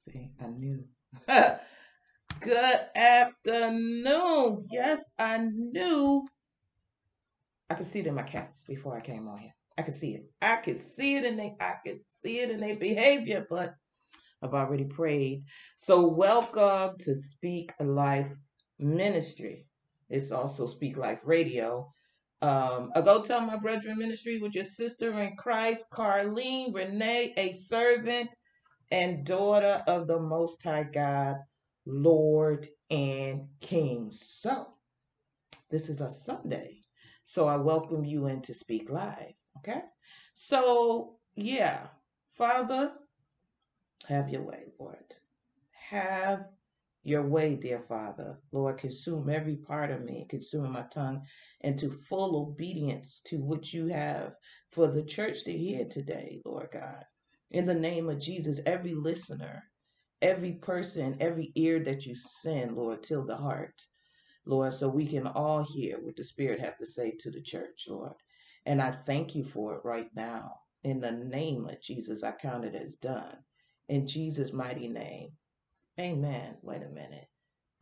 See, I knew. Good afternoon. Yes, I knew. I could see it in my cats before I came on here. I could see it. I could see it in they I could see it in their behavior, but I've already prayed. So welcome to Speak Life Ministry. It's also Speak Life Radio. Um, I go tell my brethren ministry with your sister in Christ, Carlene Renee, a servant and daughter of the Most High God, Lord and King. So, this is a Sunday. So, I welcome you in to Speak Life. Okay? So, yeah, Father, have your way, Lord. Have your way, dear Father. Lord, consume every part of me, consume my tongue into full obedience to what you have for the church to hear today, Lord God. In the name of Jesus, every listener, every person, every ear that you send, Lord, till the heart, Lord, so we can all hear what the Spirit have to say to the church, Lord. And I thank you for it right now. In the name of Jesus, I count it as done. In Jesus' mighty name. Amen. Wait a minute.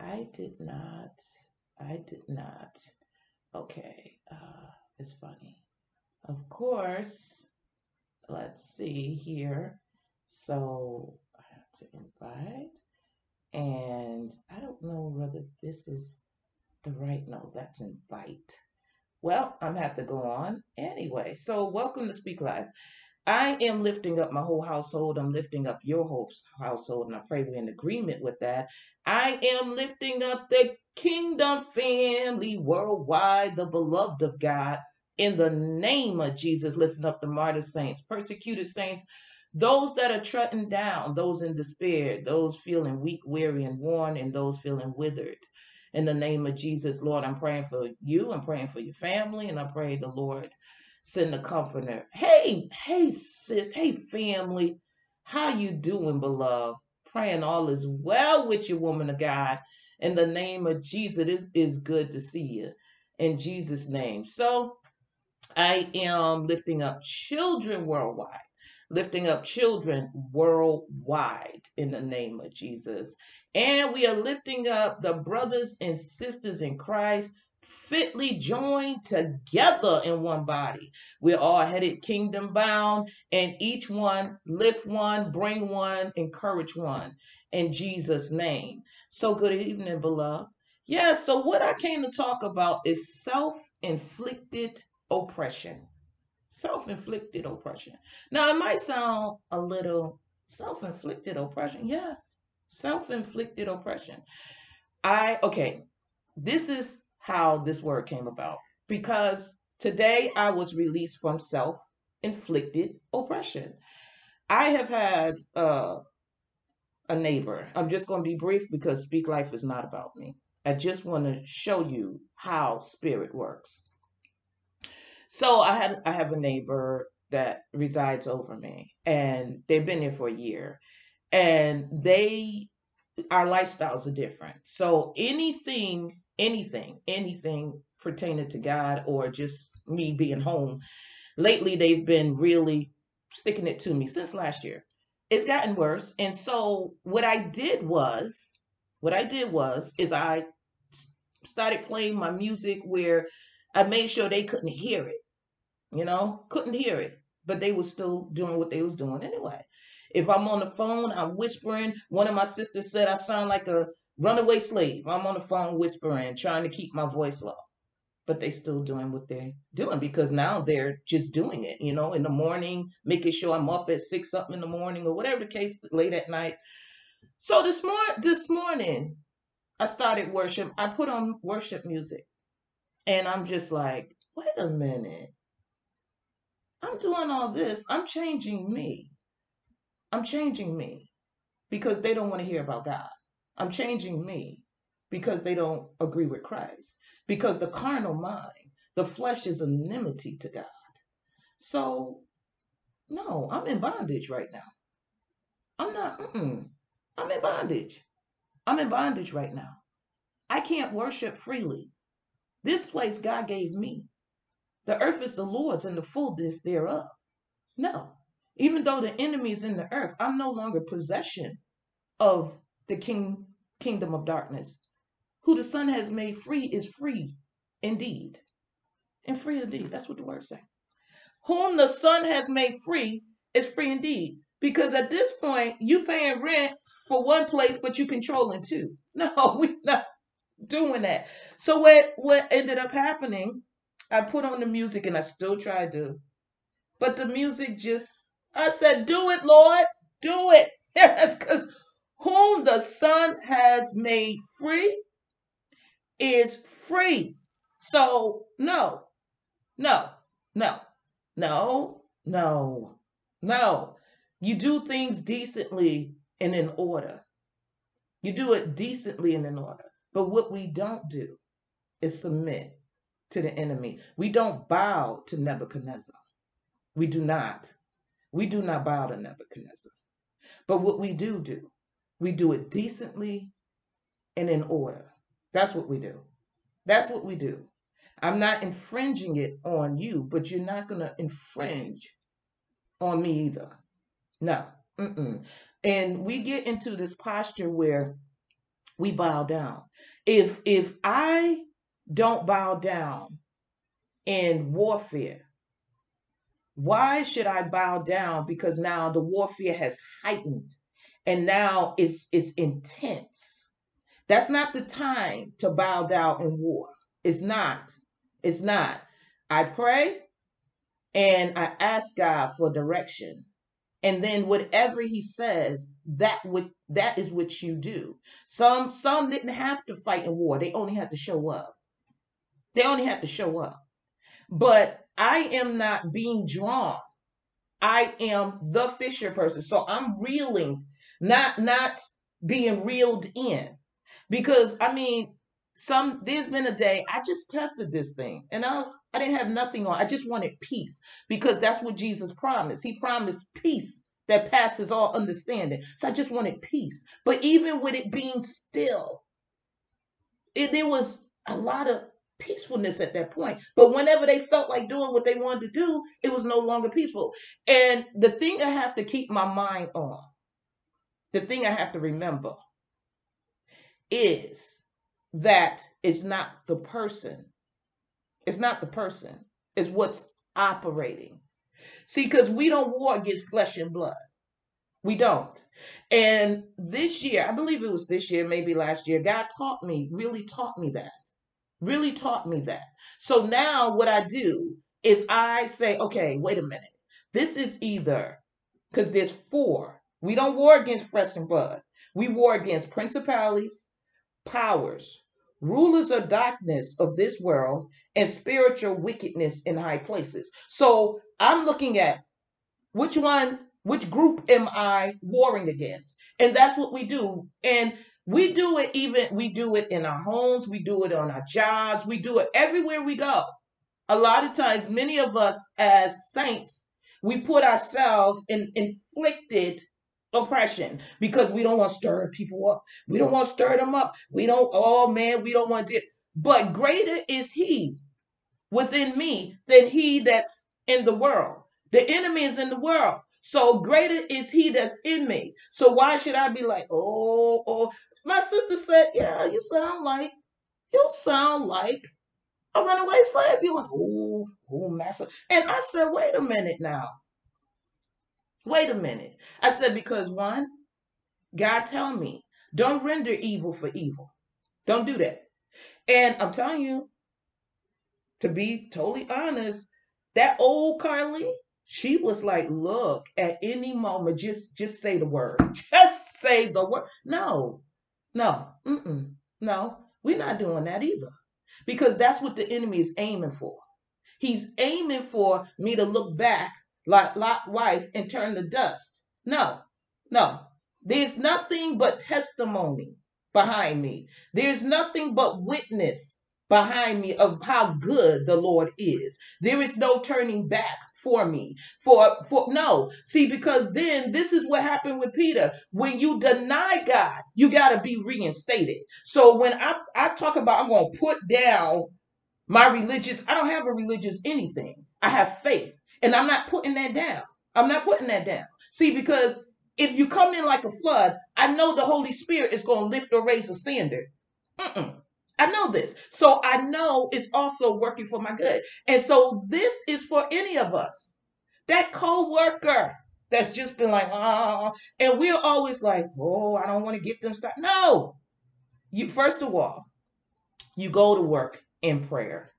I did not. I did not. Okay. Uh, it's funny. Of course, let's see here. So I have to invite. And I don't know whether this is the right, no, that's invite. Well, I'm have to go on anyway. So welcome to Speak Life. I am lifting up my whole household. I'm lifting up your whole household, and I pray we're in agreement with that. I am lifting up the kingdom family worldwide, the beloved of God in the name of Jesus, lifting up the martyr saints, persecuted saints, those that are trodden down, those in despair, those feeling weak, weary, and worn, and those feeling withered. In the name of Jesus, Lord, I'm praying for you. I'm praying for your family, and I pray the Lord send the comforter. Hey, hey, sis. Hey, family. How you doing, beloved? Praying all is well with you, woman of God. In the name of Jesus, it is, is good to see you. In Jesus' name. So I am lifting up children worldwide, lifting up children worldwide in the name of Jesus. And we are lifting up the brothers and sisters in Christ fitly joined together in one body. We're all headed kingdom bound, and each one lift one, bring one, encourage one in Jesus' name. So, good evening, beloved. Yeah, so what I came to talk about is self inflicted oppression. Self inflicted oppression. Now, it might sound a little self inflicted oppression. Yes, self inflicted oppression. I, okay, this is how this word came about because today I was released from self inflicted oppression. I have had uh, a neighbor. I'm just going to be brief because Speak Life is not about me. I just want to show you how spirit works. So I had I have a neighbor that resides over me, and they've been there for a year, and they our lifestyles are different. So anything, anything, anything pertaining to God or just me being home, lately they've been really sticking it to me since last year. It's gotten worse. And so what I did was, what I did was, is I started playing my music where I made sure they couldn't hear it. You know, couldn't hear it, but they were still doing what they was doing anyway. If I'm on the phone, I'm whispering. One of my sisters said I sound like a runaway slave. I'm on the phone whispering, trying to keep my voice low. But they still doing what they're doing because now they're just doing it, you know, in the morning, making sure I'm up at six something in the morning or whatever the case, late at night. So this morning, this morning, I started worship. I put on worship music, and I'm just like, wait a minute. I'm doing all this. I'm changing me. I'm changing me because they don't want to hear about God. I'm changing me because they don't agree with Christ. Because the carnal mind, the flesh is enmity to God. So, no, I'm in bondage right now. I'm not, mm-mm. I'm in bondage. I'm in bondage right now. I can't worship freely. This place God gave me. The earth is the Lord's and the fullness thereof. No. Even though the enemy is in the earth, I'm no longer possession of the king kingdom of darkness. Who the Son has made free is free indeed. And free indeed. That's what the word says. Whom the Son has made free is free indeed. Because at this point, you paying rent for one place, but you controlling two. No, we're not doing that. So what what ended up happening, I put on the music and I still try to, but the music just I said, do it, Lord, do it. That's because whom the Son has made free is free. So no, no, no, no, no, no. You do things decently and in order. You do it decently and in order. But what we don't do is submit to the enemy. We don't bow to Nebuchadnezzar. We do not. We do not bow to Nebuchadnezzar. But what we do do, we do it decently and in order. That's what we do. That's what we do. I'm not infringing it on you, but you're not going to infringe on me either. No. Mm-mm. And we get into this posture where we bow down. If if I don't bow down in warfare, why should I bow down? Because now the warfare has heightened and now it's it's intense. That's not the time to bow down in war. It's not. It's not. I pray and I ask God for direction and then whatever he says that would that is what you do. Some some didn't have to fight in war. They only had to show up. They only had to show up. But i am not being drawn. I am the fisher person. So i'm reeling not not being reeled in. Because i mean some there's been a day i just tested this thing and i I didn't have nothing on. I just wanted peace because that's what Jesus promised. He promised peace that passes all understanding. So I just wanted peace. But even with it being still, it, there was a lot of peacefulness at that point. But whenever they felt like doing what they wanted to do, it was no longer peaceful. And the thing I have to keep my mind on, the thing I have to remember is that it's not the person it's not the person, it's what's operating. See, because we don't war against flesh and blood. We don't. And this year, I believe it was this year, maybe last year, God taught me, really taught me that. Really taught me that. So now what I do is I say, okay, wait a minute. This is either, because there's four. We don't war against flesh and blood. We war against principalities, powers, rulers of darkness of this world and spiritual wickedness in high places. So I'm looking at which one, which group am I warring against? And that's what we do. And we do it even, we do it in our homes, we do it on our jobs, we do it everywhere we go. A lot of times, many of us as saints, we put ourselves in inflicted oppression because we don't want to stir people up. We don't want to stir them up. We don't, oh man, we don't want to. But greater is he within me than he that's in the world. The enemy is in the world. So greater is he that's in me. So why should I be like, oh, oh. My sister said, yeah, you sound like, you sound like a runaway slave. You're like, oh, oh, master. And I said, wait a minute now. Wait a minute. I said, because one, God tell me, don't render evil for evil. Don't do that. And I'm telling you, to be totally honest, that old Carly, she was like, look, at any moment, just just say the word. Just say the word. No, no, mm-mm, no, we're not doing that either. Because that's what the enemy is aiming for. He's aiming for me to look back like Lot wife and turn to dust. No, no. There's nothing but testimony behind me. There's nothing but witness behind me of how good the Lord is. There is no turning back for me. For for no. See because then this is what happened with Peter. When you deny God, you got to be reinstated. So when I I talk about I'm going to put down my religious I don't have a religious anything. I have faith. And I'm not putting that down. I'm not putting that down. See, because if you come in like a flood, I know the Holy Spirit is going to lift or raise a standard. Mm-mm. I know this. So I know it's also working for my good. And so this is for any of us. That co-worker that's just been like, oh, and we're always like, oh, I don't want to get them started. No. You first of all, you go to work in prayer.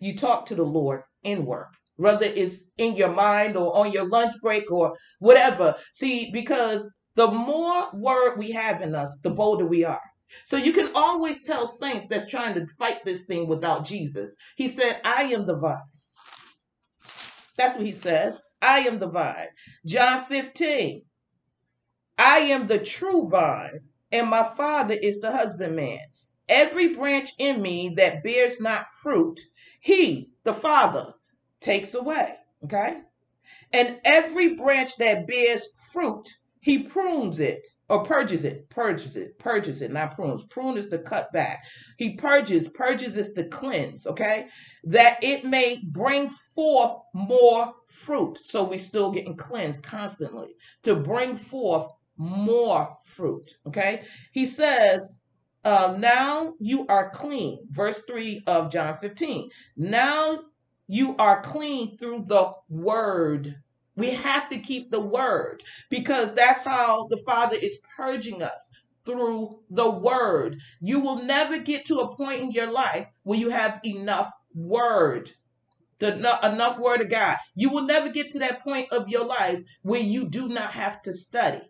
You talk to the Lord in work, whether it's in your mind or on your lunch break or whatever. See, because the more word we have in us, the bolder we are. So you can always tell saints that's trying to fight this thing without Jesus. He said, I am the vine. That's what he says. I am the vine. John 15. I am the true vine, and my Father is the husbandman. Every branch in me that bears not fruit, he, the Father, takes away. Okay? And every branch that bears fruit, he prunes it or purges it, purges it, purges it, not prunes. Prune is to cut back. He purges, purges is to cleanse, okay? That it may bring forth more fruit. So we're still getting cleansed constantly to bring forth more fruit, okay? He says, um, now you are clean. Verse 3 of John 15. Now you are clean through the word we have to keep the word because that's how the Father is purging us through the word. You will never get to a point in your life where you have enough word. The, enough word of God. You will never get to that point of your life where you do not have to study.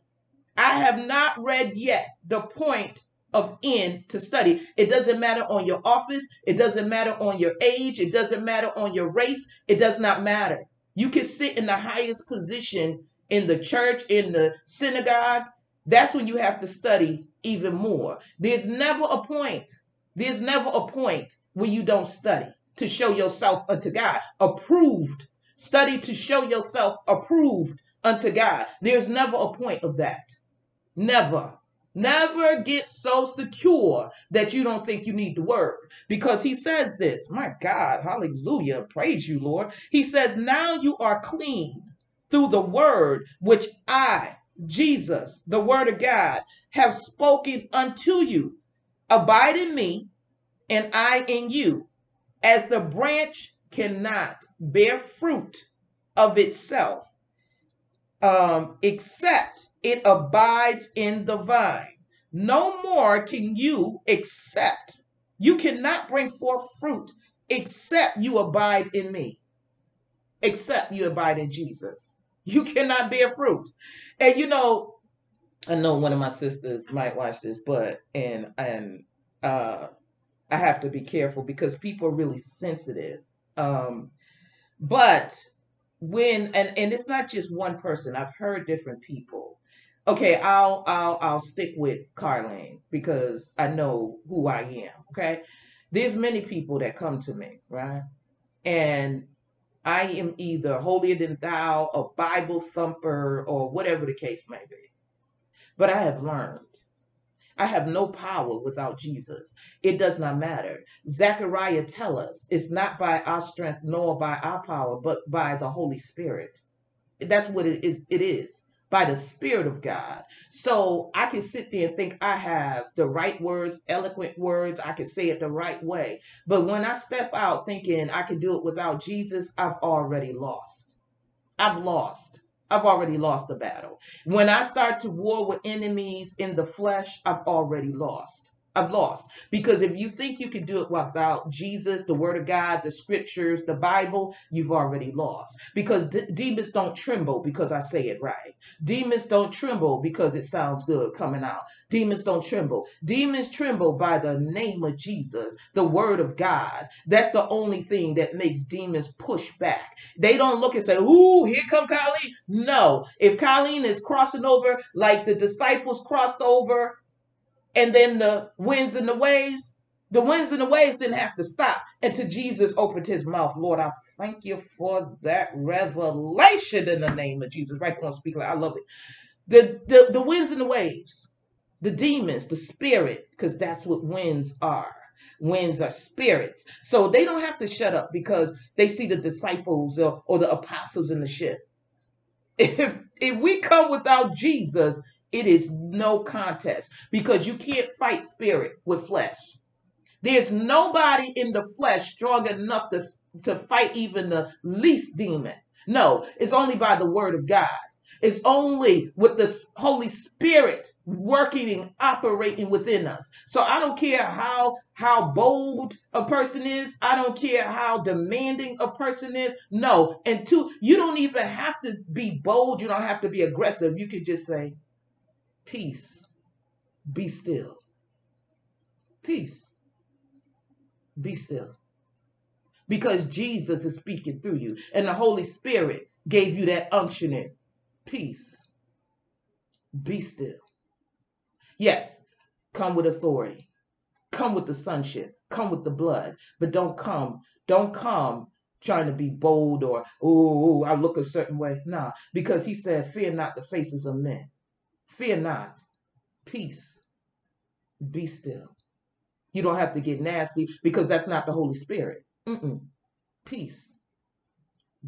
I have not read yet the point of in to study. It doesn't matter on your office. It doesn't matter on your age. It doesn't matter on your race. It does not matter. You can sit in the highest position in the church, in the synagogue. That's when you have to study even more. There's never a point, there's never a point where you don't study to show yourself unto God, approved. Study to show yourself approved unto God. There's never a point of that. Never. Never get so secure that you don't think you need the word. Because he says this, my God, hallelujah, praise you, Lord. He says, Now you are clean through the word which I, Jesus, the word of God, have spoken unto you. Abide in me, and I in you. As the branch cannot bear fruit of itself, um, except it abides in the vine. No more can you accept. You cannot bring forth fruit except you abide in me, except you abide in Jesus. You cannot bear fruit. And you know, I know one of my sisters might watch this, but and and uh I have to be careful because people are really sensitive. Um but when and and it's not just one person i've heard different people. Okay i'll i'll i'll stick with carlene because i know who i am okay? There's many people that come to me right? And i am either holier than thou a bible thumper or whatever the case may be. But i have learned I have no power without Jesus. It does not matter. Zechariah tell us it's not by our strength nor by our power, but by the Holy Spirit. That's what it is. It is by the Spirit of God. So I can sit there and think I have the right words, eloquent words. I can say it the right way. But when I step out thinking I can do it without Jesus, I've already lost. I've lost. I've already lost the battle. When I start to war with enemies in the flesh, I've already lost. I've lost. Because if you think you can do it without Jesus, the Word of God, the Scriptures, the Bible, you've already lost. Because d- demons don't tremble because I say it right. Demons don't tremble because it sounds good coming out. Demons don't tremble. Demons tremble by the name of Jesus, the Word of God. That's the only thing that makes demons push back. They don't look and say, Ooh, here come Carlene. No. If Carlene is crossing over like the disciples crossed over and then the winds and the waves, the winds and the waves didn't have to stop until Jesus opened his mouth. Lord, I thank you for that revelation in the name of Jesus. Right on speak like I love it. The, the the winds and the waves, the demons, the spirit, because that's what winds are. Winds are spirits. So they don't have to shut up because they see the disciples or, or the apostles in the ship If if we come without Jesus, it is no contest because you can't fight spirit with flesh. There's nobody in the flesh strong enough to, to fight even the least demon. No, it's only by the word of God. It's only with the Holy Spirit working and operating within us. So I don't care how how bold a person is. I don't care how demanding a person is. No, and two, you don't even have to be bold. You don't have to be aggressive. You can just say, "Peace, be still." Peace, be still. Because Jesus is speaking through you, and the Holy Spirit gave you that unctioning peace. Be still. Yes, come with authority. Come with the sonship. Come with the blood. But don't come, don't come trying to be bold or, oh, I look a certain way. Nah, because he said, Fear not the faces of men. Fear not. Peace. Be still. You don't have to get nasty because that's not the Holy Spirit. Mm-mm. Peace.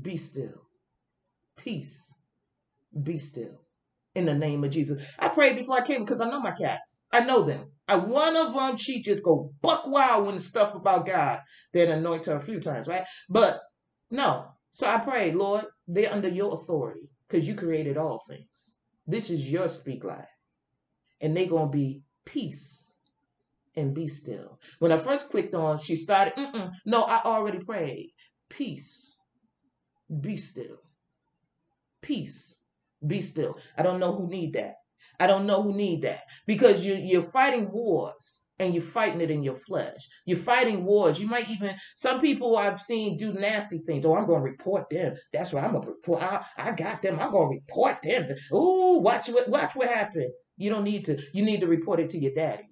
Be still. Peace be still in the name of Jesus. I prayed before I came because I know my cats. I know them. I one of them, she just go buck wild when stuff about God that anoint her a few times, right? But no. So I prayed, Lord, they're under your authority because you created all things. This is your speak life. And they're gonna be peace and be still. When I first clicked on, she started, no, I already prayed. Peace. Be still. Peace be still. I don't know who need that. I don't know who need that because you you're fighting wars and you're fighting it in your flesh. You're fighting wars. You might even some people I've seen do nasty things. Oh, I'm going to report them. That's why I'm gonna report. I, I got them. I'm going to report them. Oh, watch what watch what happened. You don't need to. You need to report it to your daddy.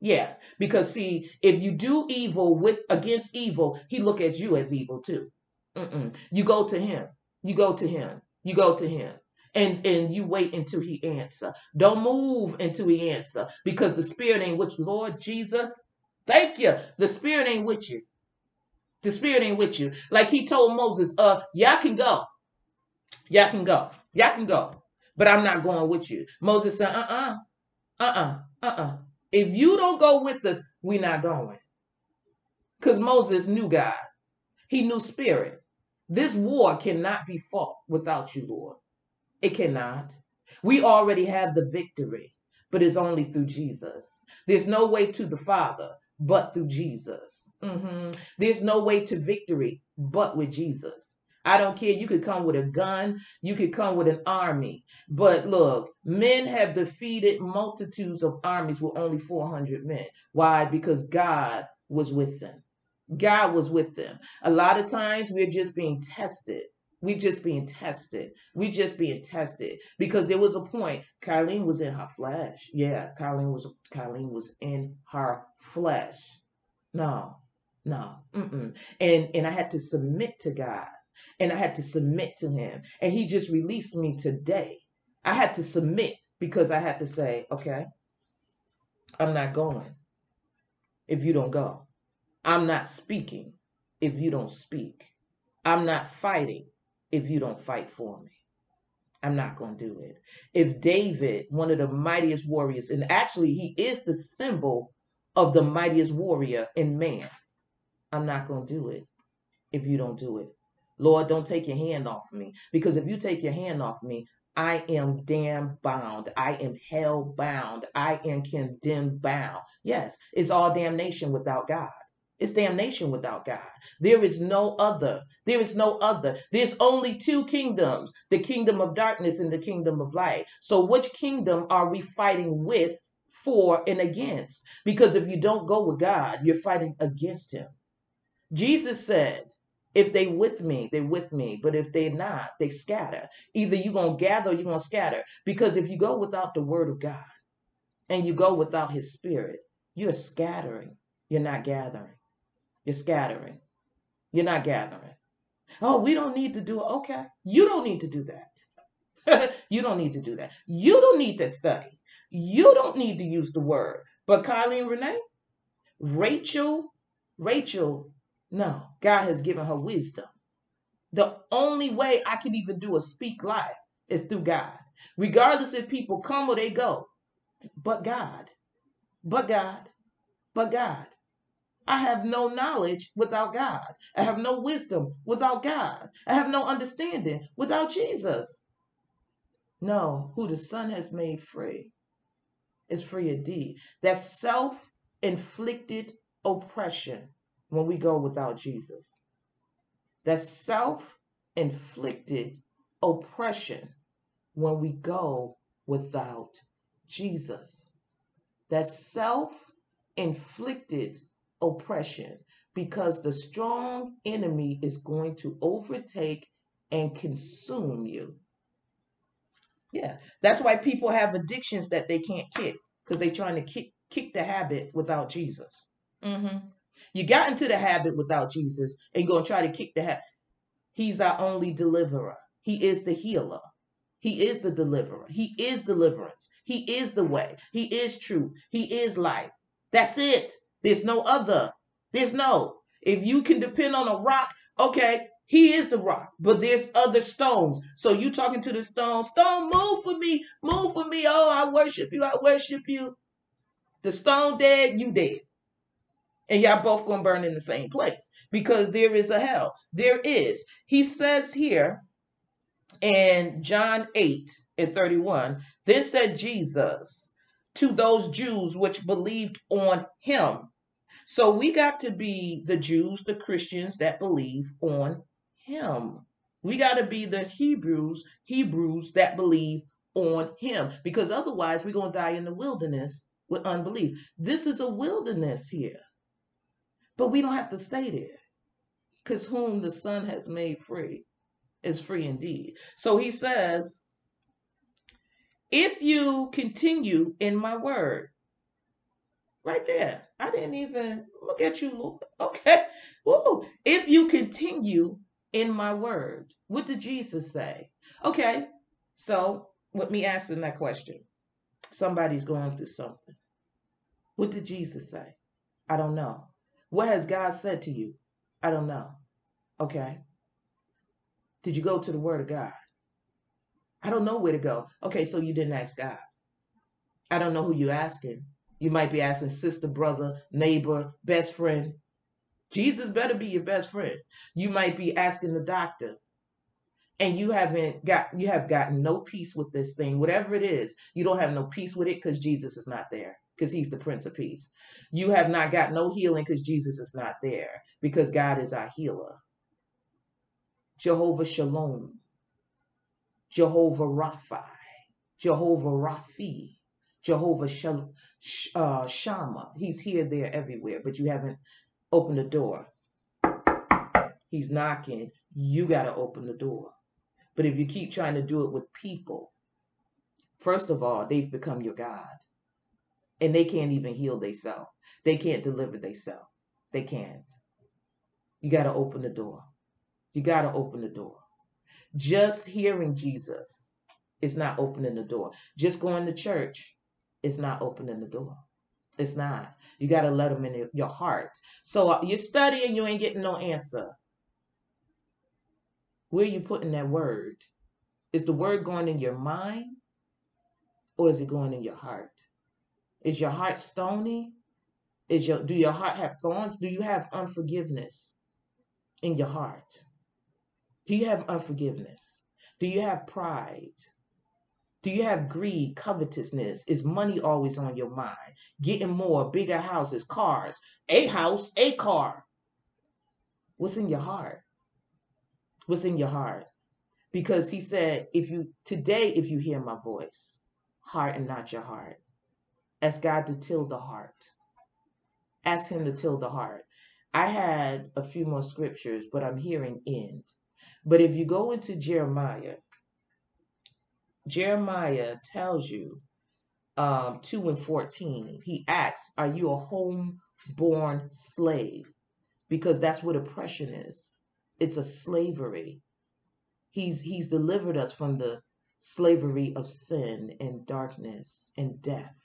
Yeah, because see, if you do evil with against evil, he look at you as evil too. Mm-mm. You go to him. You go to him. You go to him and and you wait until he answer. Don't move until he answer because the spirit ain't with you. Lord Jesus, thank you. The spirit ain't with you. The spirit ain't with you. Like he told Moses, uh, y'all can go. Y'all can go. Y'all can go. But I'm not going with you. Moses said, uh-uh. Uh-uh. Uh-uh. If you don't go with us, we're not going. Because Moses knew God. He knew spirit. This war cannot be fought without you, Lord. It cannot. We already have the victory, but it's only through Jesus. There's no way to the Father but through Jesus. Mm-hmm. There's no way to victory but with Jesus. I don't care. You could come with a gun, you could come with an army. But look, men have defeated multitudes of armies with only 400 men. Why? Because God was with them. God was with them. A lot of times we're just being tested we just being tested. We just being tested because there was a point. Carlene was in her flesh. Yeah, Carlene was Carlene was in her flesh. No, no, mm-mm. and and I had to submit to God, and I had to submit to Him, and He just released me today. I had to submit because I had to say, okay, I'm not going if you don't go. I'm not speaking if you don't speak. I'm not fighting if you don't fight for me. I'm not going to do it. If David, one of the mightiest warriors, and actually he is the symbol of the mightiest warrior in man, I'm not going to do it if you don't do it. Lord, don't take your hand off me because if you take your hand off me, I am damn bound. I am hell bound. I am condemned bound. Yes, it's all damnation without God. It's damnation without God. There is no other. There is no other. There's only two kingdoms the kingdom of darkness and the kingdom of light. So, which kingdom are we fighting with, for, and against? Because if you don't go with God, you're fighting against Him. Jesus said, if they with me, they're with me. But if they're not, they scatter. Either you're going to gather or you're going to scatter. Because if you go without the word of God and you go without his spirit, you're scattering. You're not gathering. You're scattering. You're not gathering. Oh, we don't need to do it. Okay. You don't need to do that. you don't need to do that. You don't need to study. You don't need to use the word. But and Renee, Rachel, Rachel, no, God has given her wisdom. The only way I can even do a speak life is through God. Regardless if people come or they go. But God. But God. But God. I have no knowledge without God. I have no wisdom without God. I have no understanding without Jesus. No, who the Son has made free is free indeed. That's self inflicted oppression when we go without Jesus. That's self inflicted oppression when we go without Jesus. That's self inflicted oppression because the strong enemy is going to overtake and consume you. Yeah, that's why people have addictions that they can't kick because they're trying to kick kick the habit without Jesus. Mm-hmm. You got into the habit without Jesus and to try to kick the habit. He's our only deliverer. He is the healer. He is the deliverer. He is deliverance. He is the way. He is truth. He is life. That's it. There's no other. There's no. If you can depend on a rock, okay, he is the rock, but there's other stones. So you talking to the stone, stone, move for me, move for me. Oh, I worship you, I worship you. The stone dead, you dead. And y'all both gonna burn in the same place because there is a hell. There is. He says here in John 8 and 31, then said Jesus to those Jews which believed on him. So we got to be the Jews, the Christians that believe on him. We got to be the Hebrews, Hebrews that believe on him because otherwise we're going to die in the wilderness with unbelief. This is a wilderness here. But we don't have to stay there because whom the Son has made free is free indeed. So he says, if you continue in my word, right there, I didn't even look at you, Lord. Okay. Woo. If you continue in my word, what did Jesus say? Okay. So with me asking that question, somebody's going through something. What did Jesus say? I don't know. What has God said to you? I don't know. Okay. Did you go to the Word of God? I don't know where to go. Okay, so you didn't ask God. I don't know who you're asking. You might be asking sister, brother, neighbor, best friend. Jesus better be your best friend. You might be asking the doctor and you haven't got you have gotten no peace with this thing. Whatever it is you don't have no peace with it because jesus is not there because he's the prince of peace. You have not got no healing because jesus is not there because god is our healer. Jehovah shalom. Jehovah rapha. Jehovah raphi jehovah Shal- uh, Shammah he's here there everywhere but you haven't opened the door he's knocking you got to open the door but if you keep trying to do it with people, first of all, they've become your God. And they can't even heal themselves. They can't deliver themselves. They can't. You got to open the door. You got to open the door. Just hearing Jesus is not opening the door. Just going to church is not opening the door. It's not. You got to let them in your heart. So uh, you're studying, you ain't getting no answer. Where you putting that word? Is the word going in your mind or is it going in your heart? Is your heart stony? Is your do your heart have thorns? Do you have unforgiveness in your heart? Do you have unforgiveness? Do you have pride? Do you have greed, covetousness? Is money always on your mind? Getting more, bigger houses, cars, a house, a car. What's in your heart? what's in your heart. Because he said, if you today, if you hear my voice, heart and not your heart. Ask God to till the heart. Ask him to till the heart. I had a few more scriptures, but I'm hearing end. But if you go into Jeremiah, Jeremiah tells you um, 2 and 14, he asks, Are you a home-born slave? Because that's what oppression is it's a slavery. He's he's delivered us from the slavery of sin and darkness and death.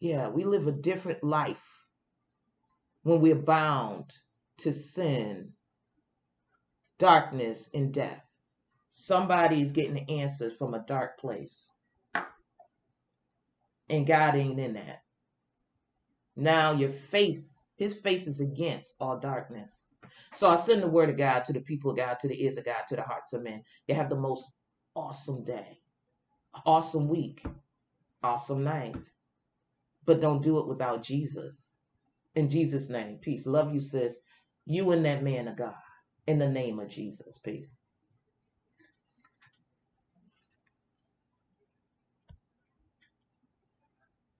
Yeah, we live a different life when we're bound to sin, darkness, and death. Somebody's getting the answers from a dark place. And God ain't in that. Now your face, his face is against all darkness. So I send the word of God to the people of God, to the ears of God, to the hearts of men. You have the most awesome day, awesome week, awesome night. But don't do it without Jesus. In Jesus' name, peace. Love you, sis. You and that man of God. In the name of Jesus. Peace.